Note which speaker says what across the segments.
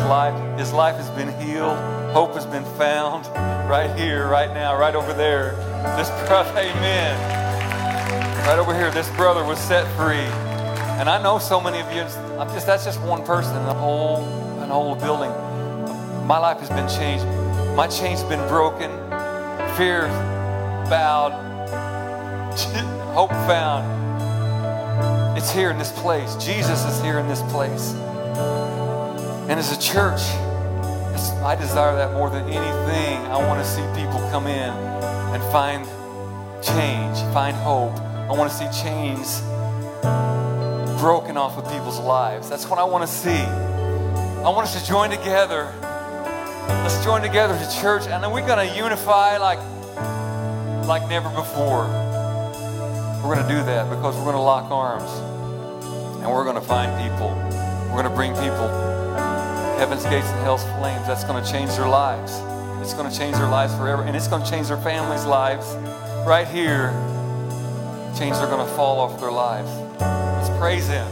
Speaker 1: life. His
Speaker 2: life has been healed. Hope has been found right here, right now, right over there. This brother, amen. Right over here, this brother was set free. And I know so many of you, I'm just that's just one person in the whole, the whole building. My life has been changed. My chains been broken. Fear bowed. Hope found. It's here in this place. Jesus is here in this place. And as a church, I desire that more than anything. I want to see people come in and find change, find hope. I want to see chains broken off of people's lives. That's what I want to see. I want us to join together. Let's join together as a church, and then we're going to unify like, like never before. We're going to do that because we're going to lock arms and we're going to find people. We're going to bring people heaven's gates and hell's flames. That's going to change their lives. It's going to change their lives forever. And it's going to change their families' lives. Right here, chains are going to fall off their lives. Let's praise Him.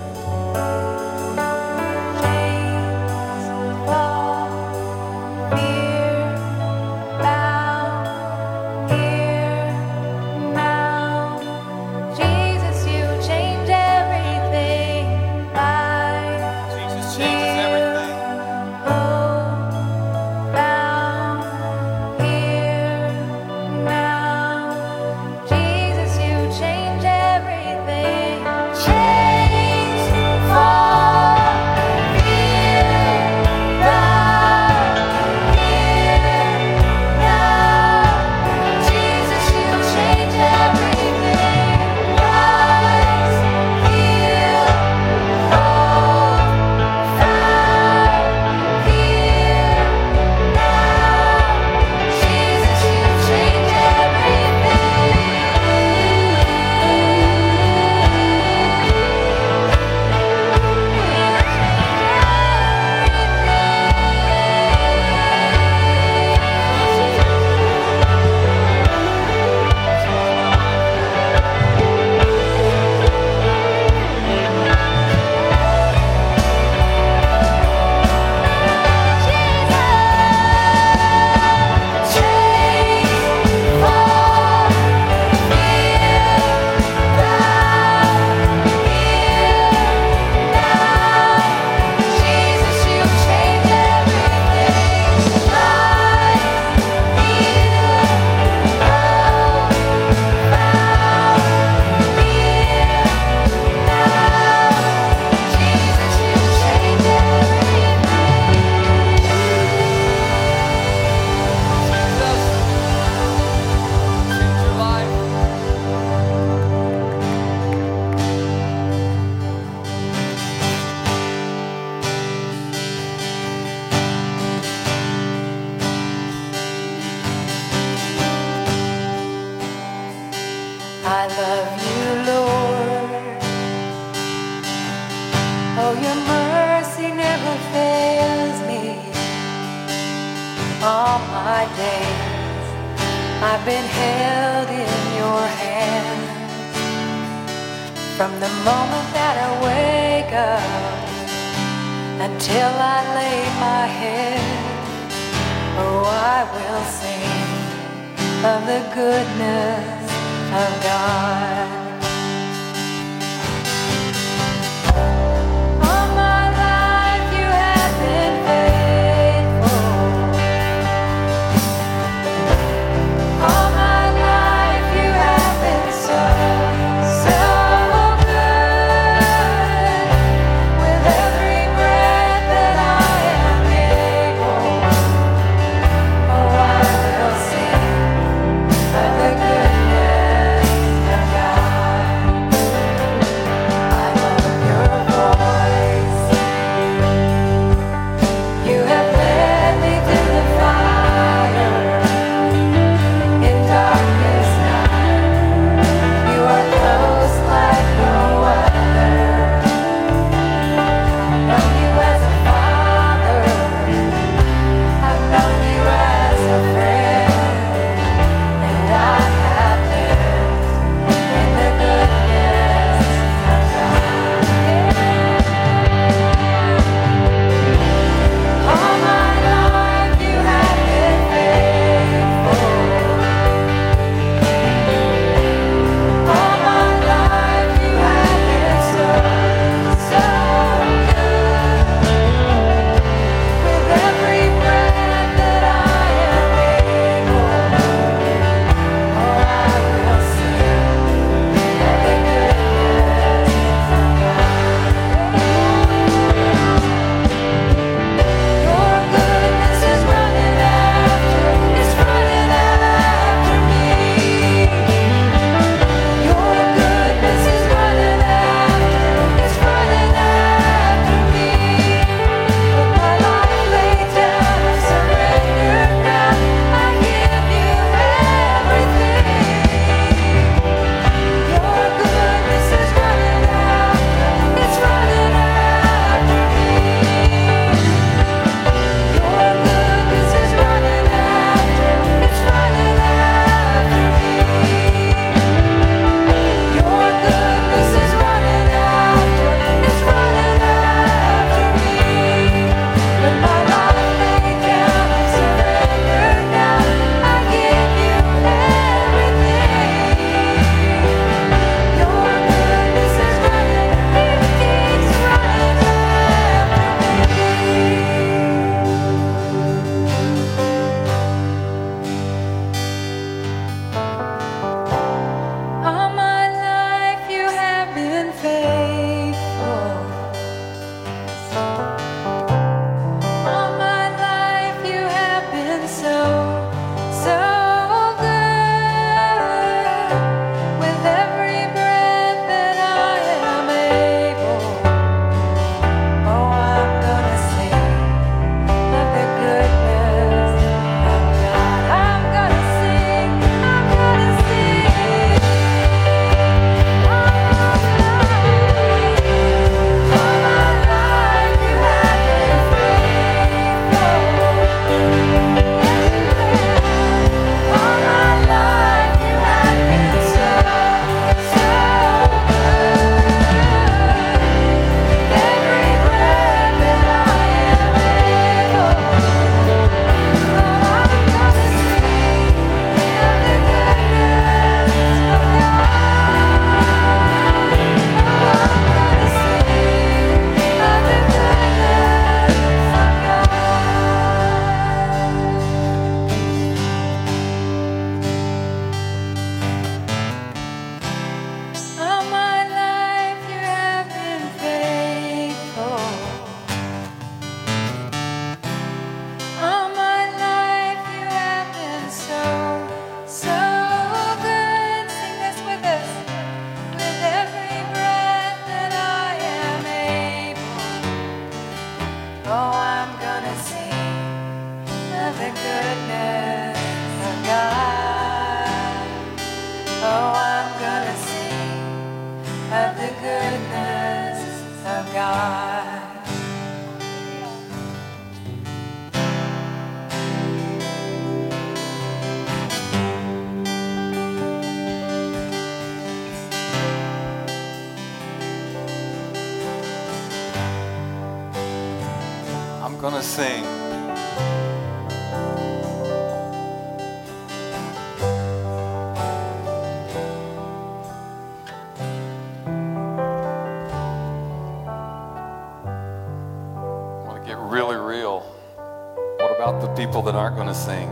Speaker 1: People that aren't going to sing?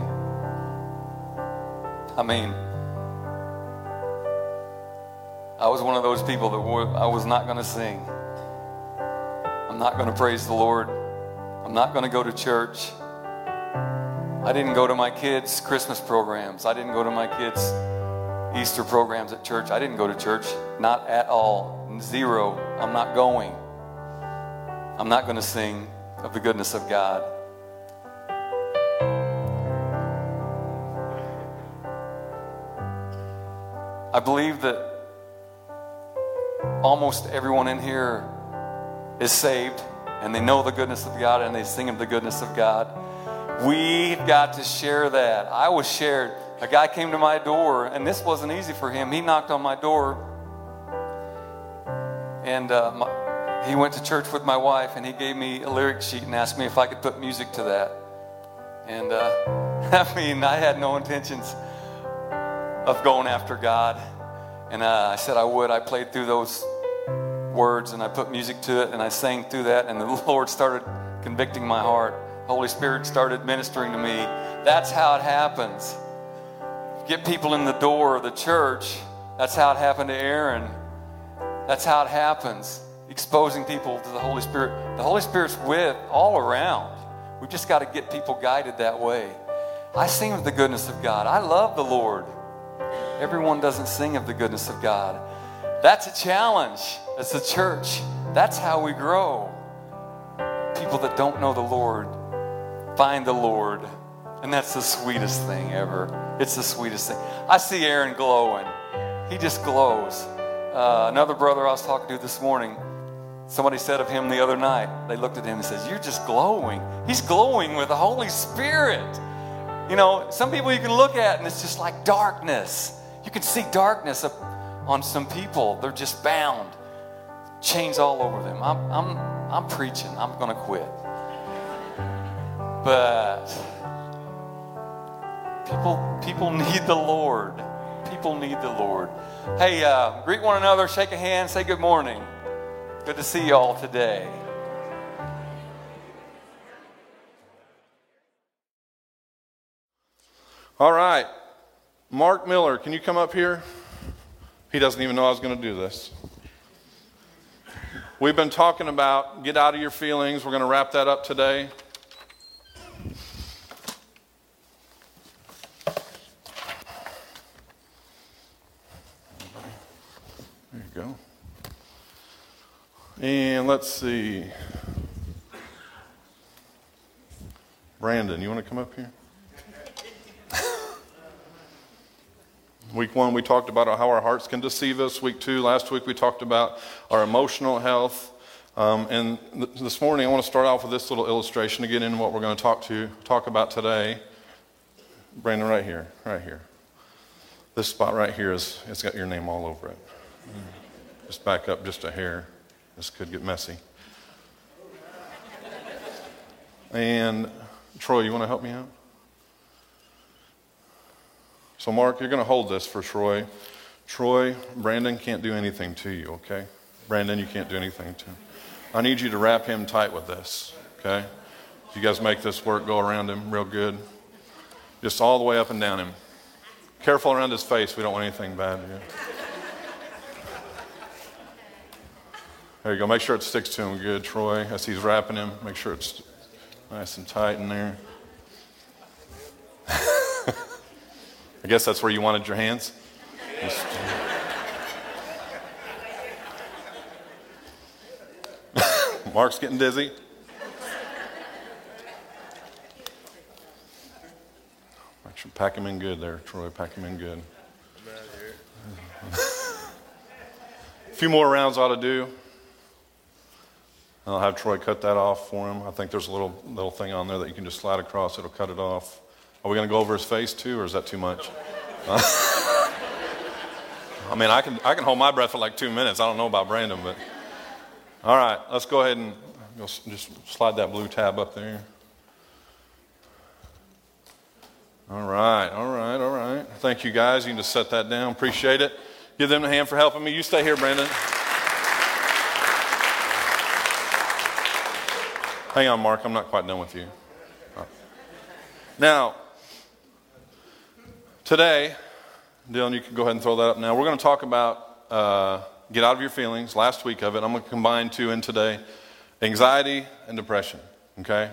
Speaker 1: I mean, I was one of those people that I was not going to sing. I'm not going to praise the Lord. I'm not going to go to church. I didn't go to my kids' Christmas programs. I didn't go to my kids' Easter programs at church. I didn't go to church. Not at all. Zero. I'm not going. I'm not going to sing of the goodness of God. I believe that almost everyone in here is saved and they know the goodness of God and they sing of the goodness of God. We've got to share that. I was shared. A guy came to my door, and this wasn't easy for him. He knocked on my door, and uh, my, he went to church with my wife, and he gave me a lyric sheet and asked me if I could put music to that. And uh, I mean, I had no intentions of going after God. And uh, I said I would. I played through those words and I put music to it and I sang through that, and the Lord started convicting my heart. Holy Spirit started ministering to me. That's how it happens. Get people in the door of the church. That's how it happened to Aaron. That's how it happens. Exposing people to the Holy Spirit. The Holy Spirit's with all around. We've just got to get people guided that way. I sing the goodness of God. I love the Lord. Everyone doesn't sing of the goodness of God. That's a challenge as a church. That's how we grow. People that don't know the Lord find the Lord. And that's the sweetest thing ever. It's the sweetest thing. I see Aaron glowing. He just glows. Uh, another brother I was talking to this morning, somebody said of him the other night, they looked at him and says, You're just glowing. He's glowing with the Holy Spirit. You know, some people you can look at and it's just like darkness. You can see darkness up on some people. They're just bound, chains all over them. I'm, I'm, I'm preaching. I'm going to quit. But people, people need the Lord. People need the Lord. Hey, uh, greet one another, shake a hand, say good morning. Good to see you all today.
Speaker 3: All right. Mark Miller, can you come up here? He doesn't even know I was going to do this. We've been talking about get out of your feelings. We're going to wrap that up today. There you go. And let's see. Brandon, you want to come up here? Week one, we talked about how our hearts can deceive us. Week two, last week, we talked about our emotional health. Um, and th- this morning, I want to start off with this little illustration to get into what we're going to talk to talk about today. Brandon, right here, right here. This spot right here is it's got your name all over it. Just back up just a hair. This could get messy. And Troy, you want to help me out? So, Mark, you're going to hold this for Troy. Troy, Brandon can't do anything to you, okay? Brandon, you can't do anything to him. I need you to wrap him tight with this, okay? You guys make this work, go around him real good. Just all the way up and down him. Careful around his face, we don't want anything bad you. There you go. Make sure it sticks to him good, Troy, as he's wrapping him. Make sure it's nice and tight in there. I guess that's where you wanted your hands. Mark's getting dizzy. Pack him in good there, Troy. Pack him in good. A few more rounds ought to do. I'll have Troy cut that off for him. I think there's a little little thing on there that you can just slide across. It'll cut it off. Are we going to go over his face too, or is that too much? I mean, I can, I can hold my breath for like two minutes. I don't know about Brandon, but all right, let's go ahead and just slide that blue tab up there. All right, all right, all right. Thank you guys. You can just set that down. Appreciate it. Give them a hand for helping me. You stay here, Brandon. Hang on, Mark. I'm not quite done with you. Now, today, Dylan, you can go ahead and throw that up now. We're going to talk about uh, get out of your feelings, last week of it. I'm going to combine two in today anxiety and depression. Okay?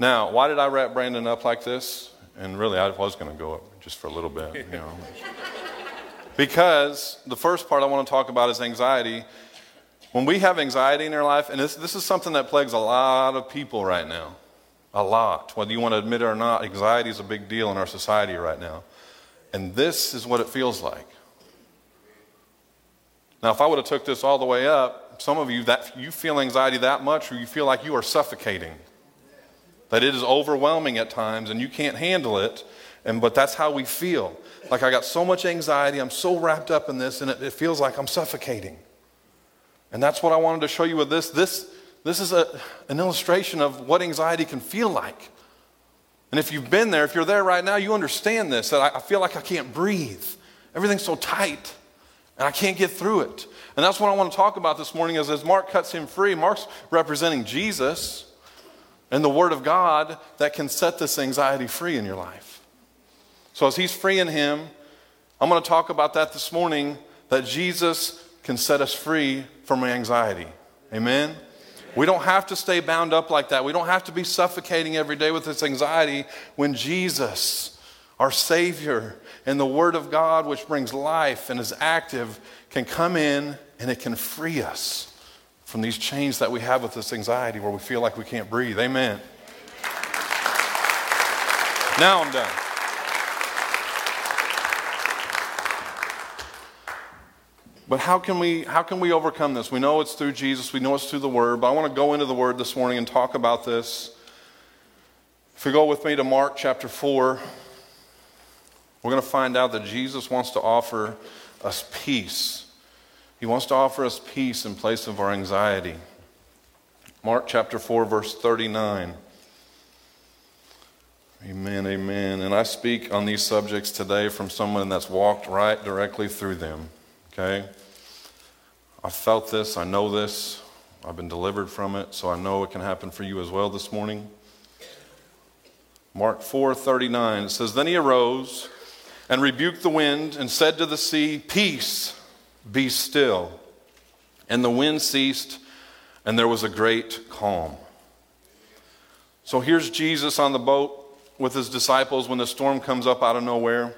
Speaker 3: Now, why did I wrap Brandon up like this? And really, I was going to go up just for a little bit, you know. because the first part I want to talk about is anxiety. When we have anxiety in our life, and this, this is something that plagues a lot of people right now, a lot. Whether you want to admit it or not, anxiety is a big deal in our society right now. And this is what it feels like. Now, if I would have took this all the way up, some of you that you feel anxiety that much, or you feel like you are suffocating, that it is overwhelming at times, and you can't handle it. And but that's how we feel. Like I got so much anxiety, I'm so wrapped up in this, and it, it feels like I'm suffocating. And that's what I wanted to show you with this. This, this is a, an illustration of what anxiety can feel like. And if you've been there, if you're there right now, you understand this that I, I feel like I can't breathe. Everything's so tight, and I can't get through it. And that's what I want to talk about this morning is as Mark cuts him free, Mark's representing Jesus and the Word of God that can set this anxiety free in your life. So as he's freeing him, I'm going to talk about that this morning that Jesus can set us free from anxiety. Amen? We don't have to stay bound up like that. We don't have to be suffocating every day with this anxiety when Jesus, our Savior, and the Word of God, which brings life and is active, can come in and it can free us from these chains that we have with this anxiety where we feel like we can't breathe. Amen. Now I'm done. But how can we how can we overcome this? We know it's through Jesus, we know it's through the word, but I want to go into the word this morning and talk about this. If you go with me to Mark chapter 4, we're going to find out that Jesus wants to offer us peace. He wants to offer us peace in place of our anxiety. Mark chapter 4 verse 39. Amen, amen. And I speak on these subjects today from someone that's walked right directly through them. Okay? I felt this, I know this, I've been delivered from it, so I know it can happen for you as well this morning. Mark 4:39 it says then he arose and rebuked the wind and said to the sea peace be still and the wind ceased and there was a great calm. So here's Jesus on the boat with his disciples when the storm comes up out of nowhere.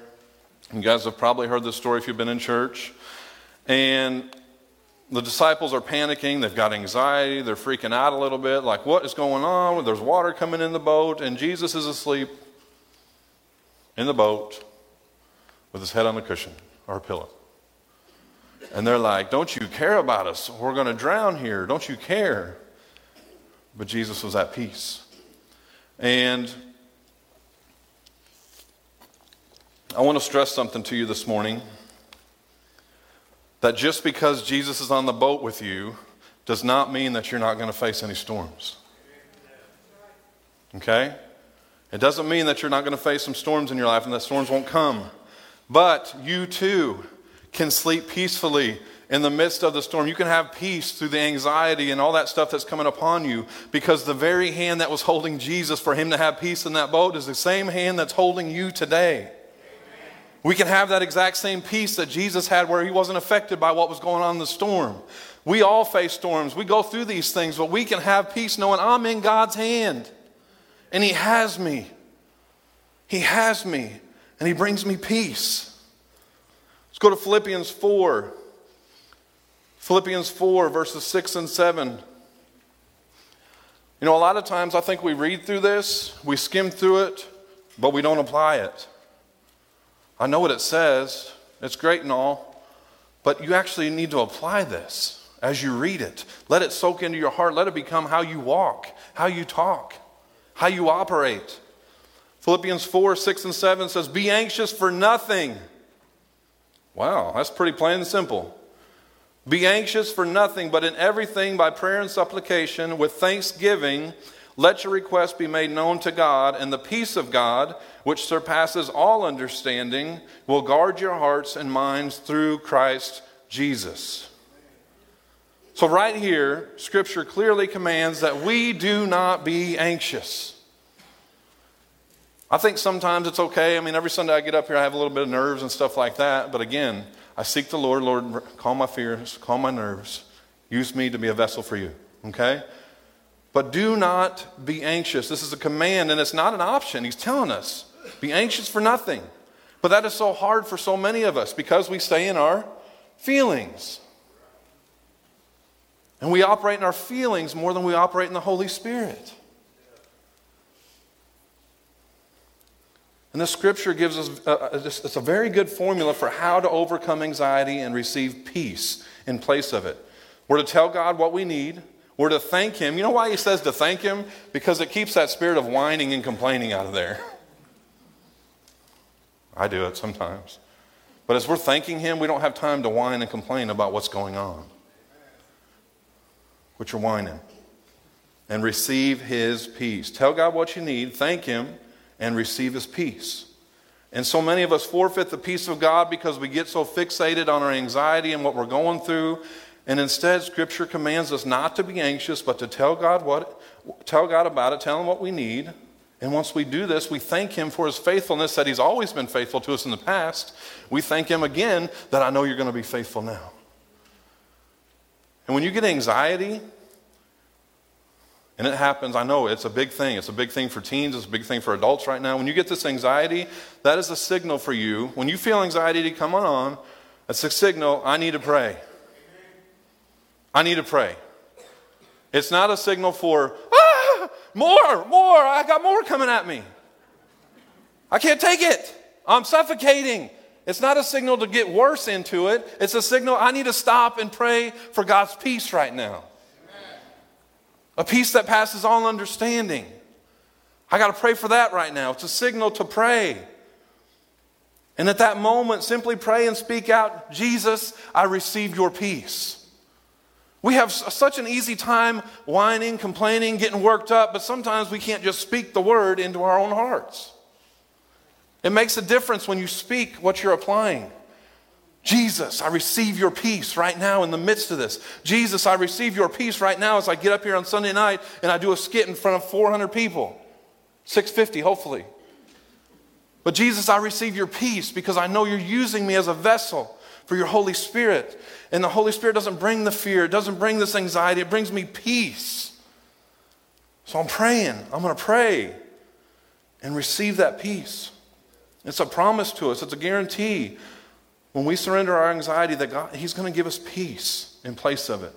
Speaker 3: You guys have probably heard this story if you've been in church. And the disciples are panicking. They've got anxiety. They're freaking out a little bit. Like, what is going on? There's water coming in the boat, and Jesus is asleep in the boat with his head on the cushion or a pillow. And they're like, Don't you care about us? We're going to drown here. Don't you care? But Jesus was at peace. And I want to stress something to you this morning that just because Jesus is on the boat with you does not mean that you're not going to face any storms. Okay? It doesn't mean that you're not going to face some storms in your life and that storms won't come. But you too can sleep peacefully in the midst of the storm. You can have peace through the anxiety and all that stuff that's coming upon you because the very hand that was holding Jesus for him to have peace in that boat is the same hand that's holding you today. We can have that exact same peace that Jesus had where he wasn't affected by what was going on in the storm. We all face storms. We go through these things, but we can have peace knowing I'm in God's hand and he has me. He has me and he brings me peace. Let's go to Philippians 4. Philippians 4, verses 6 and 7. You know, a lot of times I think we read through this, we skim through it, but we don't apply it. I know what it says, it's great and all, but you actually need to apply this as you read it. Let it soak into your heart. Let it become how you walk, how you talk, how you operate. Philippians 4 6 and 7 says, Be anxious for nothing. Wow, that's pretty plain and simple. Be anxious for nothing, but in everything by prayer and supplication with thanksgiving, let your requests be made known to God, and the peace of God, which surpasses all understanding, will guard your hearts and minds through Christ Jesus. So, right here, Scripture clearly commands that we do not be anxious. I think sometimes it's okay. I mean, every Sunday I get up here, I have a little bit of nerves and stuff like that. But again, I seek the Lord. Lord, calm my fears, calm my nerves. Use me to be a vessel for you. Okay? But do not be anxious. This is a command, and it's not an option. He's telling us be anxious for nothing. But that is so hard for so many of us because we stay in our feelings. And we operate in our feelings more than we operate in the Holy Spirit. And the scripture gives us uh, uh, a, a, it's a very good formula for how to overcome anxiety and receive peace in place of it. We're to tell God what we need. We're to thank Him. You know why He says to thank Him? Because it keeps that spirit of whining and complaining out of there. I do it sometimes. But as we're thanking Him, we don't have time to whine and complain about what's going on. Which are whining. And receive His peace. Tell God what you need, thank Him, and receive his peace. And so many of us forfeit the peace of God because we get so fixated on our anxiety and what we're going through. And instead, Scripture commands us not to be anxious, but to tell God what, tell God about it, tell Him what we need. And once we do this, we thank Him for His faithfulness that He's always been faithful to us in the past. We thank Him again that I know you're going to be faithful now. And when you get anxiety, and it happens, I know it's a big thing. It's a big thing for teens, it's a big thing for adults right now. When you get this anxiety, that is a signal for you. When you feel anxiety to come on, that's a signal I need to pray. I need to pray. It's not a signal for, ah, more, more, I got more coming at me. I can't take it. I'm suffocating. It's not a signal to get worse into it. It's a signal I need to stop and pray for God's peace right now a peace that passes all understanding. I got to pray for that right now. It's a signal to pray. And at that moment, simply pray and speak out, Jesus, I receive your peace. We have such an easy time whining, complaining, getting worked up, but sometimes we can't just speak the word into our own hearts. It makes a difference when you speak what you're applying. Jesus, I receive your peace right now in the midst of this. Jesus, I receive your peace right now as I get up here on Sunday night and I do a skit in front of 400 people, 650 hopefully. But Jesus, I receive your peace because I know you're using me as a vessel for your Holy Spirit. And the Holy Spirit doesn't bring the fear, it doesn't bring this anxiety, it brings me peace. So I'm praying. I'm going to pray and receive that peace. It's a promise to us, it's a guarantee when we surrender our anxiety, that God, He's going to give us peace in place of it.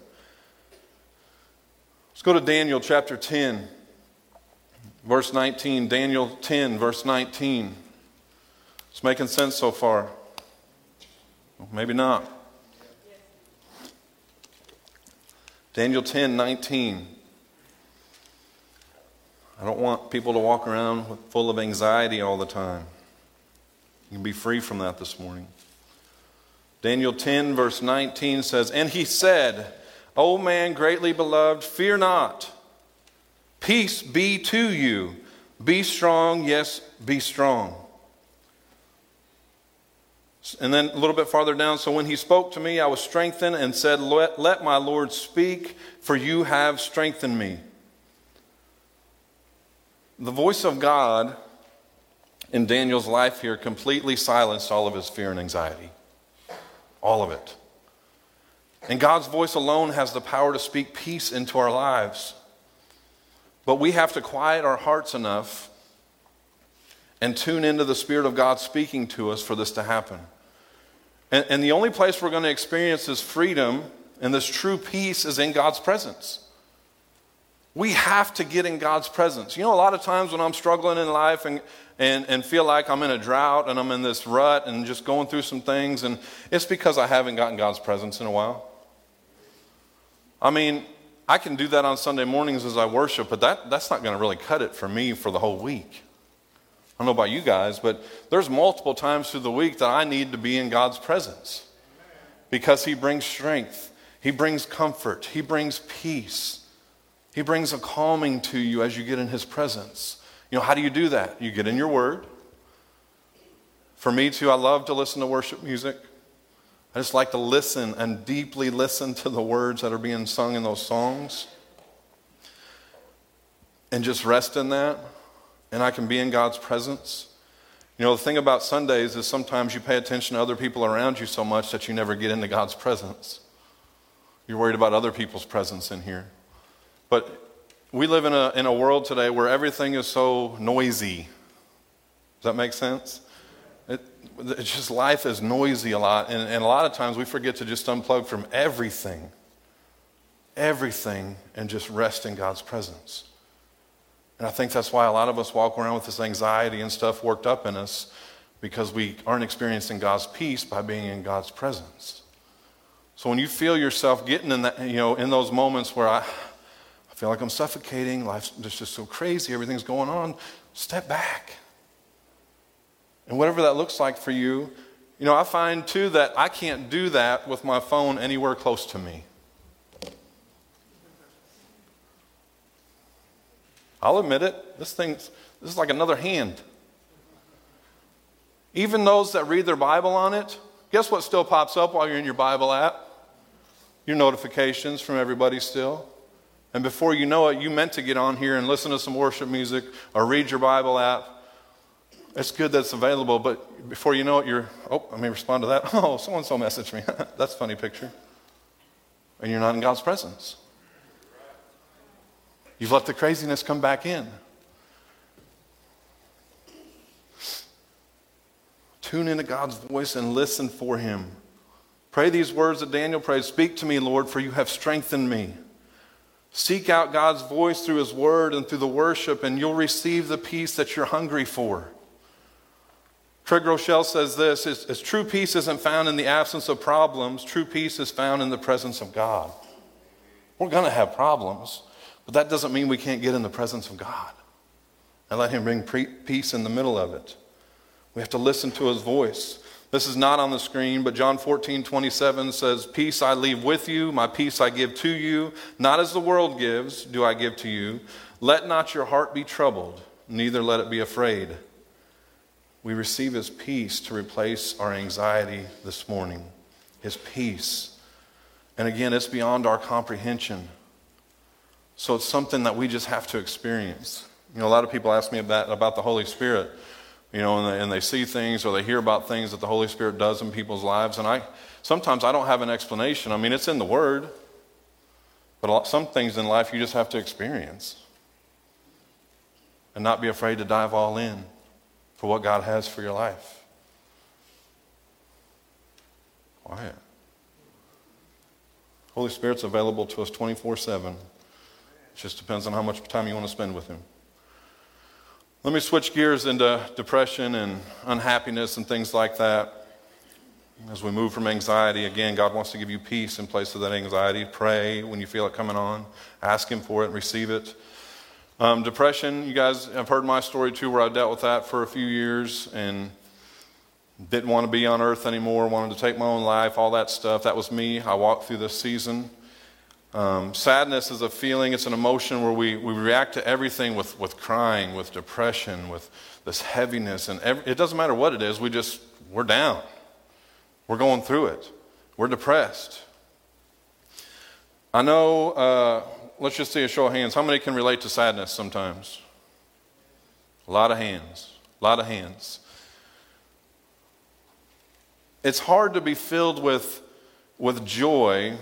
Speaker 3: Let's go to Daniel chapter 10, verse 19. Daniel 10, verse 19. It's making sense so far. Well, maybe not. Daniel 10, 19. I don't want people to walk around full of anxiety all the time. You can be free from that this morning. Daniel 10, verse 19 says, And he said, O man greatly beloved, fear not. Peace be to you. Be strong, yes, be strong. And then a little bit farther down, so when he spoke to me, I was strengthened and said, Let, let my Lord speak, for you have strengthened me. The voice of God in Daniel's life here completely silenced all of his fear and anxiety. All of it. And God's voice alone has the power to speak peace into our lives. But we have to quiet our hearts enough and tune into the Spirit of God speaking to us for this to happen. And, and the only place we're going to experience this freedom and this true peace is in God's presence. We have to get in God's presence. You know, a lot of times when I'm struggling in life and, and, and feel like I'm in a drought and I'm in this rut and just going through some things, and it's because I haven't gotten God's presence in a while. I mean, I can do that on Sunday mornings as I worship, but that, that's not going to really cut it for me for the whole week. I don't know about you guys, but there's multiple times through the week that I need to be in God's presence because He brings strength He brings comfort. He brings peace. He brings a calming to you as you get in His presence. You know, how do you do that? You get in your Word. For me, too, I love to listen to worship music. I just like to listen and deeply listen to the words that are being sung in those songs and just rest in that. And I can be in God's presence. You know, the thing about Sundays is sometimes you pay attention to other people around you so much that you never get into God's presence. You're worried about other people's presence in here. But we live in a, in a world today where everything is so noisy. Does that make sense? It, it's just life is noisy a lot. And, and a lot of times we forget to just unplug from everything, everything, and just rest in God's presence. And I think that's why a lot of us walk around with this anxiety and stuff worked up in us because we aren't experiencing God's peace by being in God's presence. So when you feel yourself getting in that, you know, in those moments where I, I feel like I'm suffocating, life's just so crazy, everything's going on, step back. And whatever that looks like for you, you know, I find too that I can't do that with my phone anywhere close to me. I'll admit it. This thing's this is like another hand. Even those that read their Bible on it, guess what still pops up while you're in your Bible app? Your notifications from everybody still. And before you know it, you meant to get on here and listen to some worship music or read your Bible app. It's good that it's available, but before you know it, you're, oh, let me respond to that. Oh, so and so messaged me. That's funny picture. And you're not in God's presence. You've let the craziness come back in. Tune into God's voice and listen for Him. Pray these words that Daniel prayed Speak to me, Lord, for you have strengthened me. Seek out God's voice through His word and through the worship, and you'll receive the peace that you're hungry for. Craig Groeschel says this as true peace isn't found in the absence of problems, true peace is found in the presence of God. We're going to have problems. But that doesn't mean we can't get in the presence of God and let Him bring peace in the middle of it. We have to listen to His voice. This is not on the screen, but John 14, 27 says, Peace I leave with you, my peace I give to you. Not as the world gives, do I give to you. Let not your heart be troubled, neither let it be afraid. We receive His peace to replace our anxiety this morning. His peace. And again, it's beyond our comprehension. So it's something that we just have to experience. You know, a lot of people ask me about, about the Holy Spirit, you know, and they, and they see things or they hear about things that the Holy Spirit does in people's lives. And I sometimes I don't have an explanation. I mean, it's in the Word, but lot, some things in life you just have to experience and not be afraid to dive all in for what God has for your life. Quiet. Holy Spirit's available to us 24 7. It just depends on how much time you want to spend with Him. Let me switch gears into depression and unhappiness and things like that. As we move from anxiety, again, God wants to give you peace in place of that anxiety. Pray when you feel it coming on, ask Him for it, and receive it. Um, depression, you guys have heard my story too, where I dealt with that for a few years and didn't want to be on earth anymore, wanted to take my own life, all that stuff. That was me. I walked through this season. Um, sadness is a feeling, it's an emotion where we, we react to everything with, with crying, with depression, with this heaviness. And every, it doesn't matter what it is, we just, we're down. We're going through it. We're depressed. I know, uh, let's just see a show of hands. How many can relate to sadness sometimes? A lot of hands. A lot of hands. It's hard to be filled with, with joy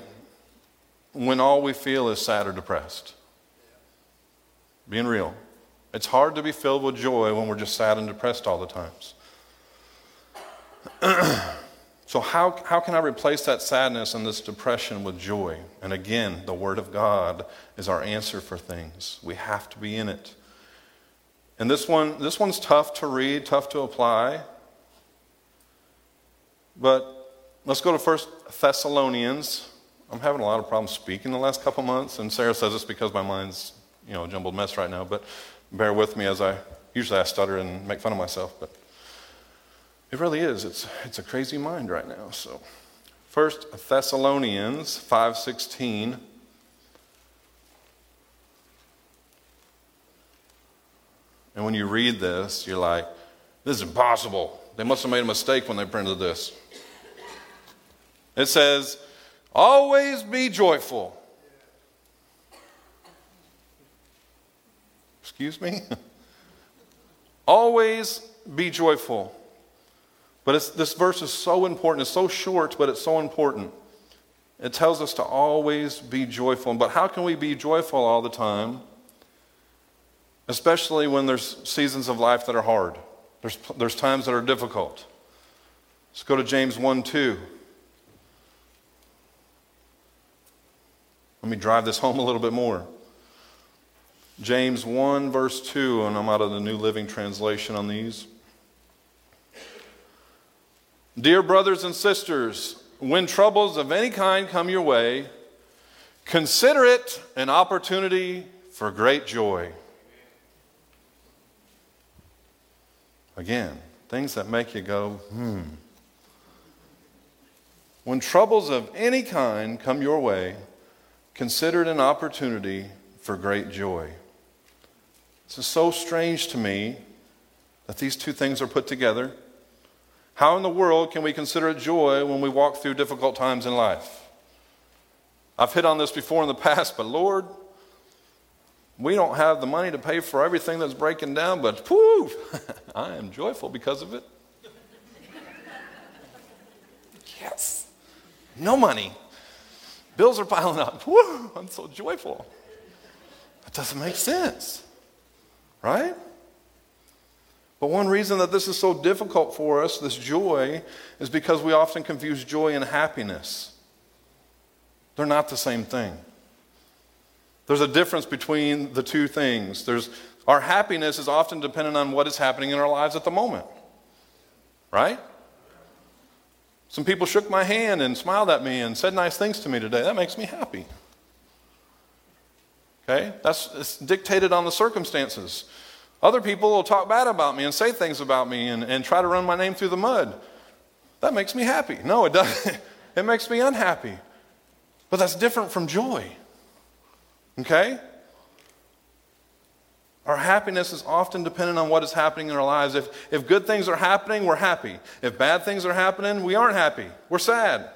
Speaker 3: when all we feel is sad or depressed. Being real. It's hard to be filled with joy when we're just sad and depressed all the times. so, how, how can I replace that sadness and this depression with joy? And again, the Word of God is our answer for things. We have to be in it. And this one, this one's tough to read, tough to apply. But let's go to First Thessalonians I'm having a lot of problems speaking the last couple months, and Sarah says it's because my mind's, you know, a jumbled mess right now, but bear with me as I, usually I stutter and make fun of myself, but it really is. It's, it's a crazy mind right now, so. First Thessalonians 5:16 And when you read this, you're like, this is impossible. They must have made a mistake when they printed this. It says, always be joyful. Excuse me? always be joyful. But this verse is so important. It's so short, but it's so important. It tells us to always be joyful. But how can we be joyful all the time? Especially when there's seasons of life that are hard. There's, there's times that are difficult. Let's go to James 1 2. Let me drive this home a little bit more. James 1, verse 2, and I'm out of the New Living Translation on these. Dear brothers and sisters, when troubles of any kind come your way, consider it an opportunity for great joy. Again, things that make you go, hmm. When troubles of any kind come your way, consider it an opportunity for great joy. This is so strange to me that these two things are put together. How in the world can we consider it joy when we walk through difficult times in life? I've hit on this before in the past, but Lord, we don't have the money to pay for everything that's breaking down, but poof, I am joyful because of it. yes. No money. Bills are piling up. Woo, I'm so joyful. That doesn't make sense, right? But one reason that this is so difficult for us, this joy, is because we often confuse joy and happiness. They're not the same thing. There's a difference between the two things. There's, our happiness is often dependent on what is happening in our lives at the moment. Right? Some people shook my hand and smiled at me and said nice things to me today. That makes me happy. Okay? That's dictated on the circumstances. Other people will talk bad about me and say things about me and, and try to run my name through the mud. That makes me happy. No, it doesn't. it makes me unhappy. But that's different from joy. Okay? Our happiness is often dependent on what is happening in our lives. If, if good things are happening, we're happy. If bad things are happening, we aren't happy. We're sad.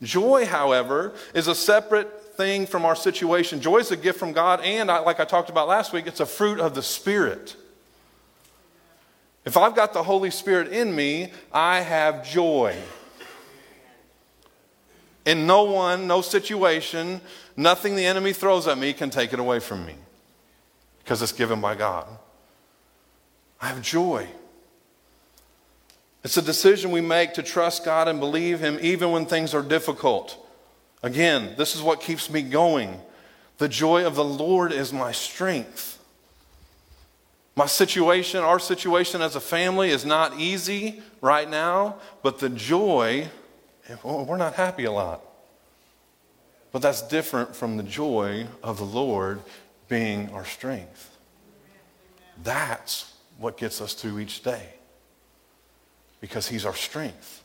Speaker 3: Joy, however, is a separate thing from our situation. Joy is a gift from God, and like I talked about last week, it's a fruit of the Spirit. If I've got the Holy Spirit in me, I have joy. And no one, no situation, nothing the enemy throws at me can take it away from me because it's given by God. I have joy. It's a decision we make to trust God and believe Him even when things are difficult. Again, this is what keeps me going. The joy of the Lord is my strength. My situation, our situation as a family is not easy right now, but the joy oh, we're not happy a lot. But that's different from the joy of the Lord being our strength. That's what gets us through each day. Because He's our strength.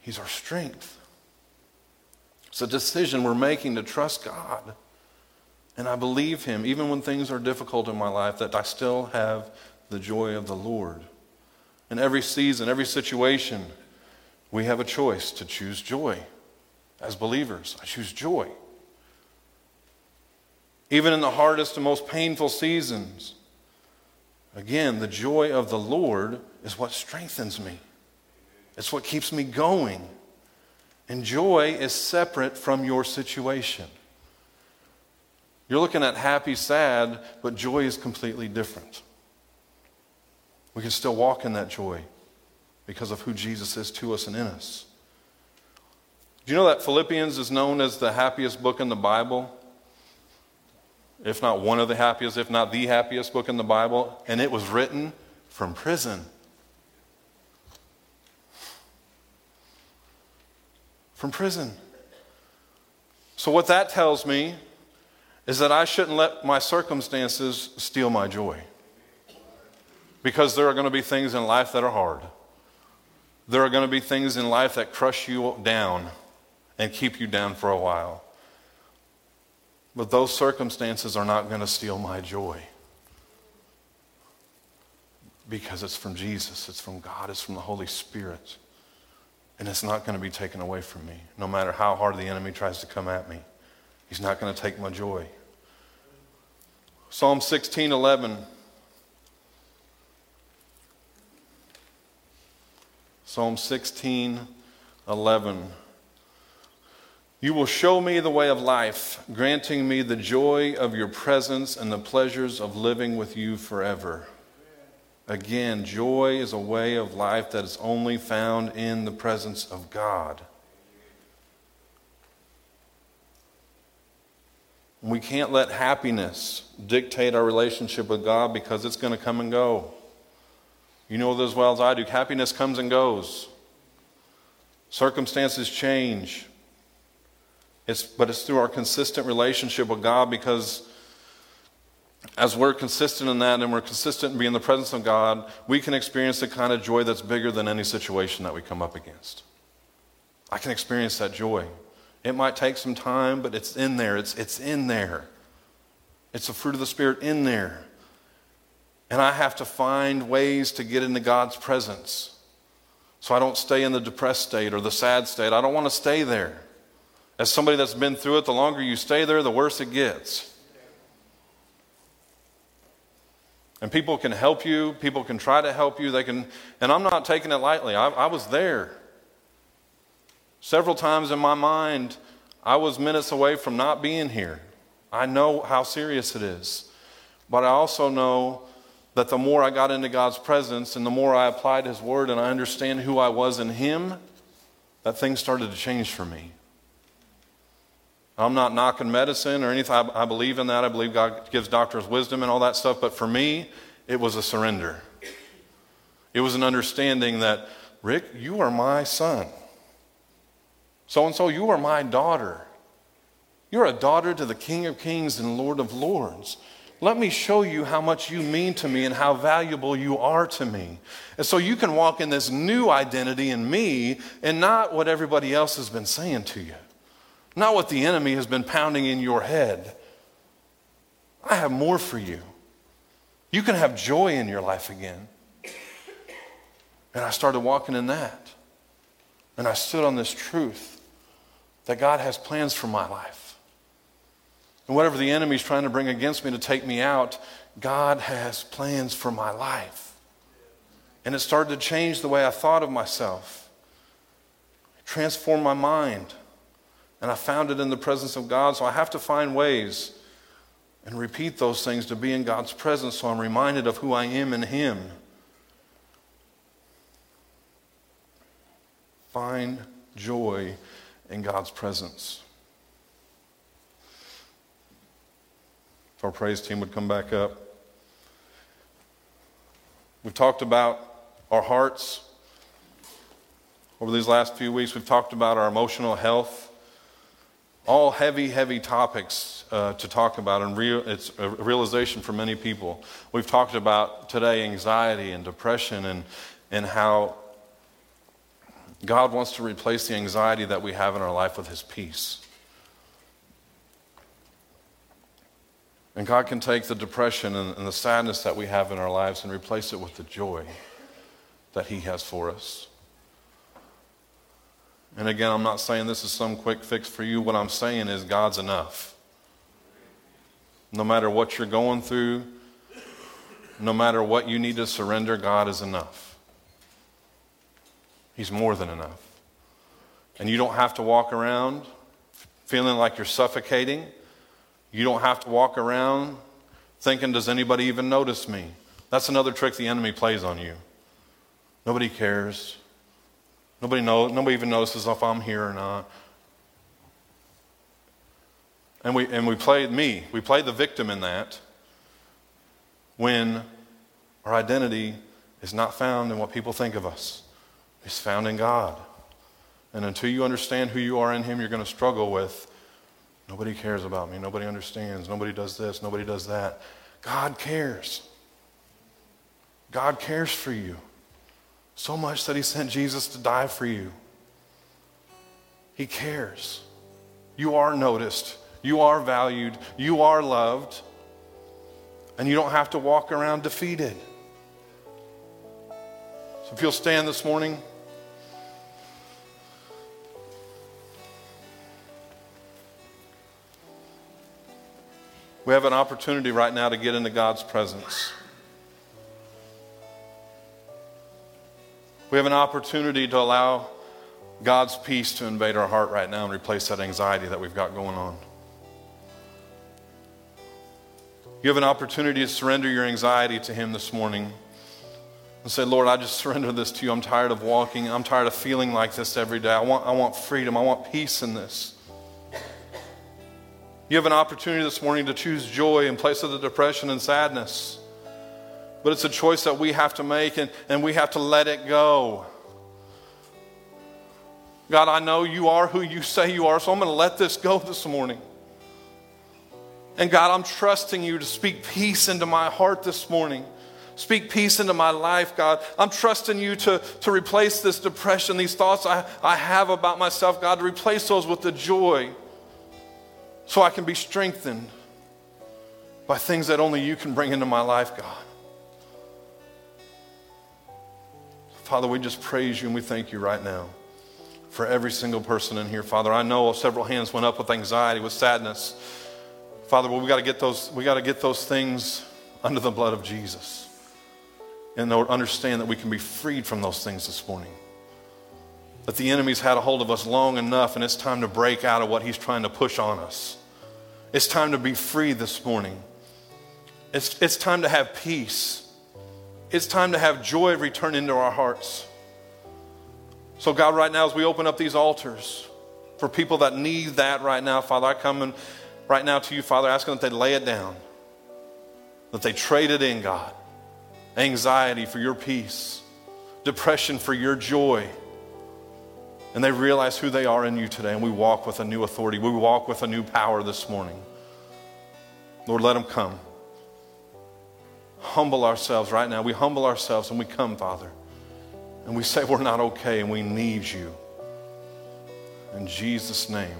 Speaker 3: He's our strength. It's a decision we're making to trust God. And I believe Him, even when things are difficult in my life, that I still have the joy of the Lord. In every season, every situation, we have a choice to choose joy. As believers, I choose joy. Even in the hardest and most painful seasons, again, the joy of the Lord is what strengthens me. It's what keeps me going. And joy is separate from your situation. You're looking at happy, sad, but joy is completely different. We can still walk in that joy because of who Jesus is to us and in us. Do you know that Philippians is known as the happiest book in the Bible? If not one of the happiest, if not the happiest book in the Bible, and it was written from prison. From prison. So, what that tells me is that I shouldn't let my circumstances steal my joy. Because there are going to be things in life that are hard. There are going to be things in life that crush you down and keep you down for a while. But those circumstances are not going to steal my joy. Because it's from Jesus, it's from God, it's from the Holy Spirit. And it's not going to be taken away from me, no matter how hard the enemy tries to come at me. He's not going to take my joy. Psalm 16 11. Psalm 16 11. You will show me the way of life, granting me the joy of your presence and the pleasures of living with you forever. Again, joy is a way of life that is only found in the presence of God. We can't let happiness dictate our relationship with God because it's going to come and go. You know as well as I do, happiness comes and goes. Circumstances change. It's, but it's through our consistent relationship with God because as we're consistent in that and we're consistent in being in the presence of God, we can experience the kind of joy that's bigger than any situation that we come up against. I can experience that joy. It might take some time, but it's in there. It's, it's in there. It's the fruit of the Spirit in there. And I have to find ways to get into God's presence so I don't stay in the depressed state or the sad state. I don't want to stay there. As somebody that's been through it, the longer you stay there, the worse it gets. And people can help you, people can try to help you. They can, and I'm not taking it lightly. I, I was there. Several times in my mind, I was minutes away from not being here. I know how serious it is. But I also know that the more I got into God's presence and the more I applied His Word and I understand who I was in Him, that things started to change for me. I'm not knocking medicine or anything. I, I believe in that. I believe God gives doctors wisdom and all that stuff. But for me, it was a surrender. It was an understanding that, Rick, you are my son. So and so, you are my daughter. You're a daughter to the King of Kings and Lord of Lords. Let me show you how much you mean to me and how valuable you are to me. And so you can walk in this new identity in me and not what everybody else has been saying to you not what the enemy has been pounding in your head. I have more for you. You can have joy in your life again. And I started walking in that. And I stood on this truth that God has plans for my life. And whatever the enemy is trying to bring against me to take me out, God has plans for my life. And it started to change the way I thought of myself, transform my mind. And I found it in the presence of God, so I have to find ways and repeat those things to be in God's presence so I'm reminded of who I am in Him. Find joy in God's presence. If our praise team would come back up. We've talked about our hearts. Over these last few weeks, we've talked about our emotional health all heavy, heavy topics uh, to talk about, and real, it's a realization for many people. We've talked about today anxiety and depression and, and how God wants to replace the anxiety that we have in our life with His peace. And God can take the depression and, and the sadness that we have in our lives and replace it with the joy that He has for us. And again, I'm not saying this is some quick fix for you. What I'm saying is God's enough. No matter what you're going through, no matter what you need to surrender, God is enough. He's more than enough. And you don't have to walk around feeling like you're suffocating. You don't have to walk around thinking, does anybody even notice me? That's another trick the enemy plays on you. Nobody cares. Nobody knows, nobody even notices if I'm here or not. And we, and we played me, we played the victim in that when our identity is not found in what people think of us, it's found in God. And until you understand who you are in Him, you're going to struggle with nobody cares about me, nobody understands, nobody does this, nobody does that. God cares. God cares for you. So much that he sent Jesus to die for you. He cares. You are noticed. You are valued. You are loved. And you don't have to walk around defeated. So if you'll stand this morning. We have an opportunity right now to get into God's presence. We have an opportunity to allow God's peace to invade our heart right now and replace that anxiety that we've got going on. You have an opportunity to surrender your anxiety to Him this morning and say, Lord, I just surrender this to you. I'm tired of walking. I'm tired of feeling like this every day. I want, I want freedom. I want peace in this. You have an opportunity this morning to choose joy in place of the depression and sadness. But it's a choice that we have to make and, and we have to let it go. God, I know you are who you say you are, so I'm going to let this go this morning. And God, I'm trusting you to speak peace into my heart this morning. Speak peace into my life, God. I'm trusting you to, to replace this depression, these thoughts I, I have about myself, God, to replace those with the joy so I can be strengthened by things that only you can bring into my life, God. Father, we just praise you and we thank you right now for every single person in here, Father. I know several hands went up with anxiety, with sadness. Father, we got to get those, we got to get those things under the blood of Jesus. And understand that we can be freed from those things this morning. That the enemy's had a hold of us long enough, and it's time to break out of what he's trying to push on us. It's time to be free this morning. It's, it's time to have peace. It's time to have joy return into our hearts. So, God, right now, as we open up these altars for people that need that right now, Father, I come and right now to you, Father, asking that they lay it down, that they trade it in, God. Anxiety for your peace, depression for your joy. And they realize who they are in you today, and we walk with a new authority. We walk with a new power this morning. Lord, let them come. Humble ourselves right now. We humble ourselves and we come, Father and we say we're not okay and we need you. In Jesus' name,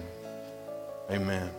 Speaker 3: amen.